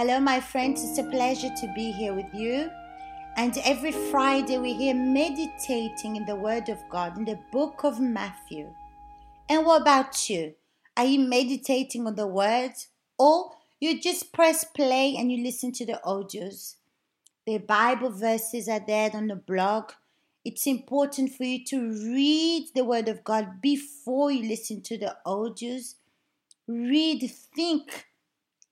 Hello, my friends. It's a pleasure to be here with you. And every Friday, we're here meditating in the Word of God in the book of Matthew. And what about you? Are you meditating on the Word? Or you just press play and you listen to the audios? The Bible verses are there on the blog. It's important for you to read the Word of God before you listen to the audios. Read, think,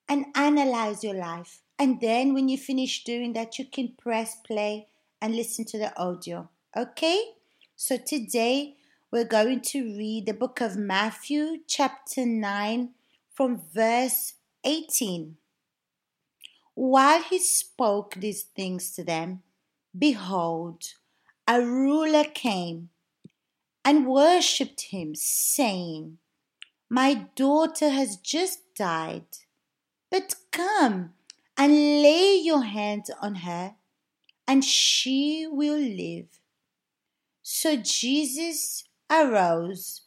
and analyze your life. And then when you finish doing that, you can press play and listen to the audio. Okay? So today we're going to read the book of Matthew, chapter 9, from verse 18. While he spoke these things to them, behold, a ruler came and worshipped him, saying, My daughter has just died but come and lay your hands on her, and she will live. So Jesus arose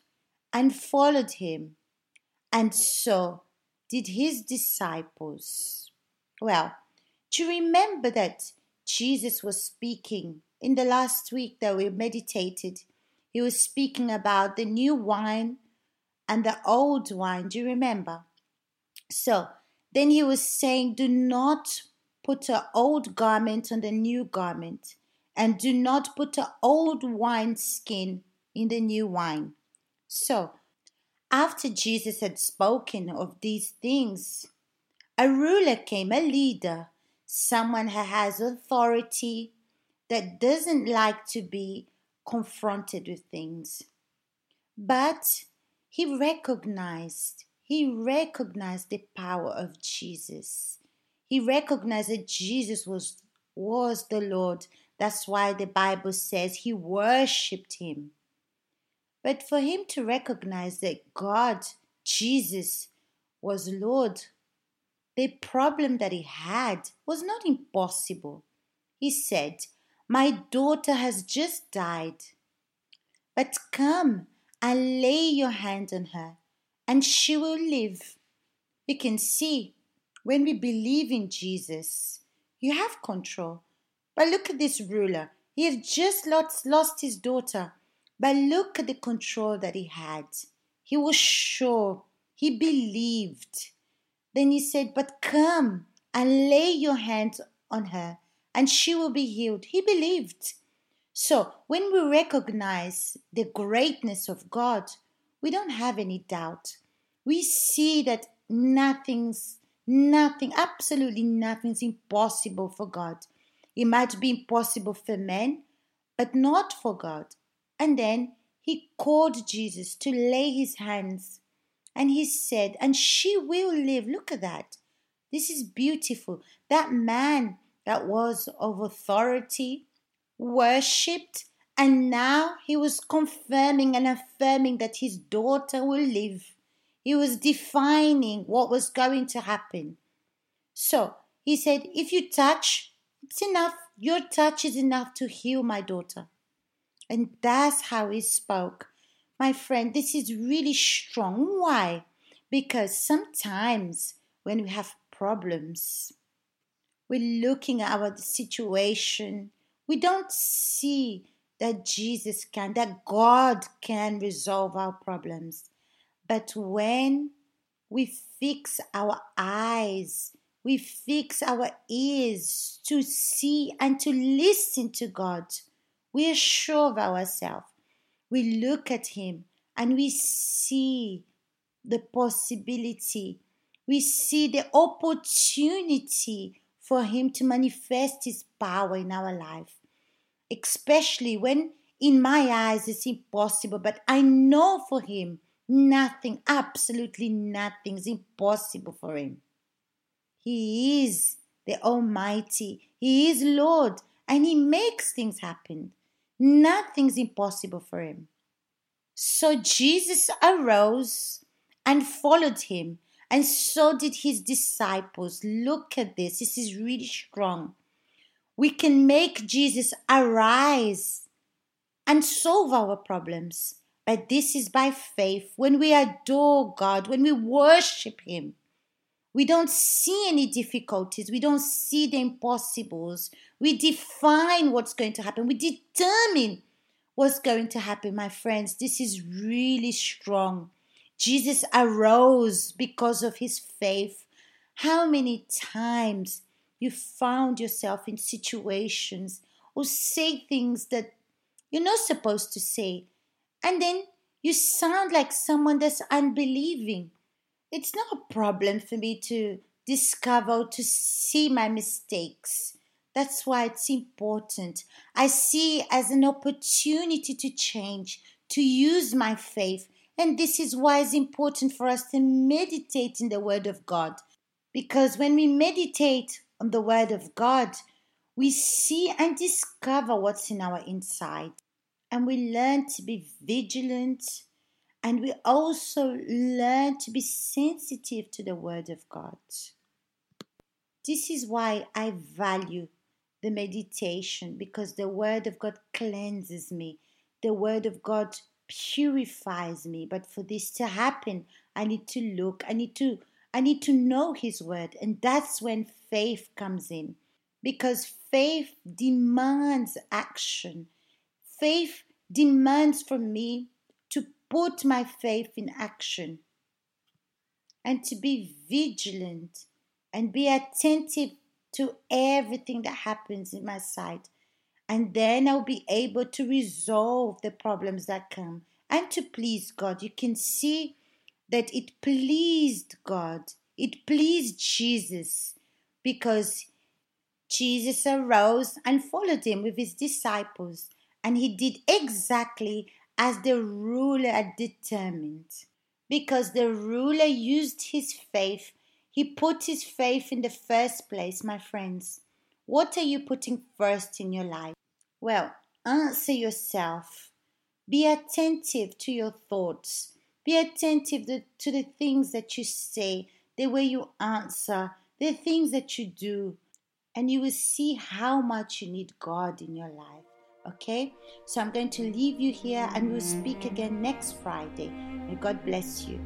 and followed him, and so did his disciples. Well, you remember that Jesus was speaking in the last week that we meditated? He was speaking about the new wine and the old wine. Do you remember? So, then he was saying, Do not put an old garment on the new garment, and do not put an old wine skin in the new wine. So, after Jesus had spoken of these things, a ruler came, a leader, someone who has authority that doesn't like to be confronted with things. But he recognized he recognized the power of Jesus. He recognized that Jesus was, was the Lord. That's why the Bible says he worshiped him. But for him to recognize that God, Jesus, was Lord, the problem that he had was not impossible. He said, My daughter has just died. But come and lay your hand on her and she will live. You can see when we believe in Jesus, you have control. But look at this ruler. He has just lost, lost his daughter. But look at the control that he had. He was sure. He believed. Then he said, But come and lay your hands on her, and she will be healed. He believed. So when we recognize the greatness of God, we don't have any doubt. We see that nothing's, nothing, absolutely nothing's impossible for God. It might be impossible for men, but not for God. And then he called Jesus to lay his hands and he said, And she will live. Look at that. This is beautiful. That man that was of authority worshipped and now he was confirming and affirming that his daughter will live. He was defining what was going to happen. So he said, If you touch, it's enough. Your touch is enough to heal my daughter. And that's how he spoke. My friend, this is really strong. Why? Because sometimes when we have problems, we're looking at our situation, we don't see that Jesus can, that God can resolve our problems. But when we fix our eyes, we fix our ears to see and to listen to God, we are sure of ourselves. We look at Him and we see the possibility, we see the opportunity for Him to manifest His power in our life especially when in my eyes it's impossible, but I know for him nothing, absolutely nothing is impossible for him. He is the Almighty, He is Lord, and He makes things happen. Nothing's impossible for Him. So Jesus arose and followed him, and so did his disciples. Look at this, this is really strong we can make Jesus arise and solve our problems. But this is by faith when we adore God, when we worship Him. We don't see any difficulties. We don't see the impossibles. We define what's going to happen. We determine what's going to happen, my friends. This is really strong. Jesus arose because of his faith. How many times you found yourself in situations or say things that you're not supposed to say, and then you sound like someone that's unbelieving. It's not a problem for me to discover, to see my mistakes. That's why it's important. I see as an opportunity to change, to use my faith. And this is why it's important for us to meditate in the Word of God. Because when we meditate on the Word of God, we see and discover what's in our inside and we learn to be vigilant and we also learn to be sensitive to the Word of God. This is why I value the meditation because the Word of God cleanses me, the Word of God purifies me. But for this to happen, I need to look, I need to. I need to know His Word, and that's when faith comes in because faith demands action faith demands from me to put my faith in action and to be vigilant and be attentive to everything that happens in my sight. And then I'll be able to resolve the problems that come and to please God. You can see that it pleased God, it pleased Jesus because Jesus arose and followed him with his disciples and he did exactly as the ruler had determined. Because the ruler used his faith, he put his faith in the first place, my friends. What are you putting first in your life? Well, answer yourself. Be attentive to your thoughts. Be attentive to the things that you say, the way you answer, the things that you do, and you will see how much you need God in your life. Okay, so I'm going to leave you here and we'll speak again next Friday. May God bless you.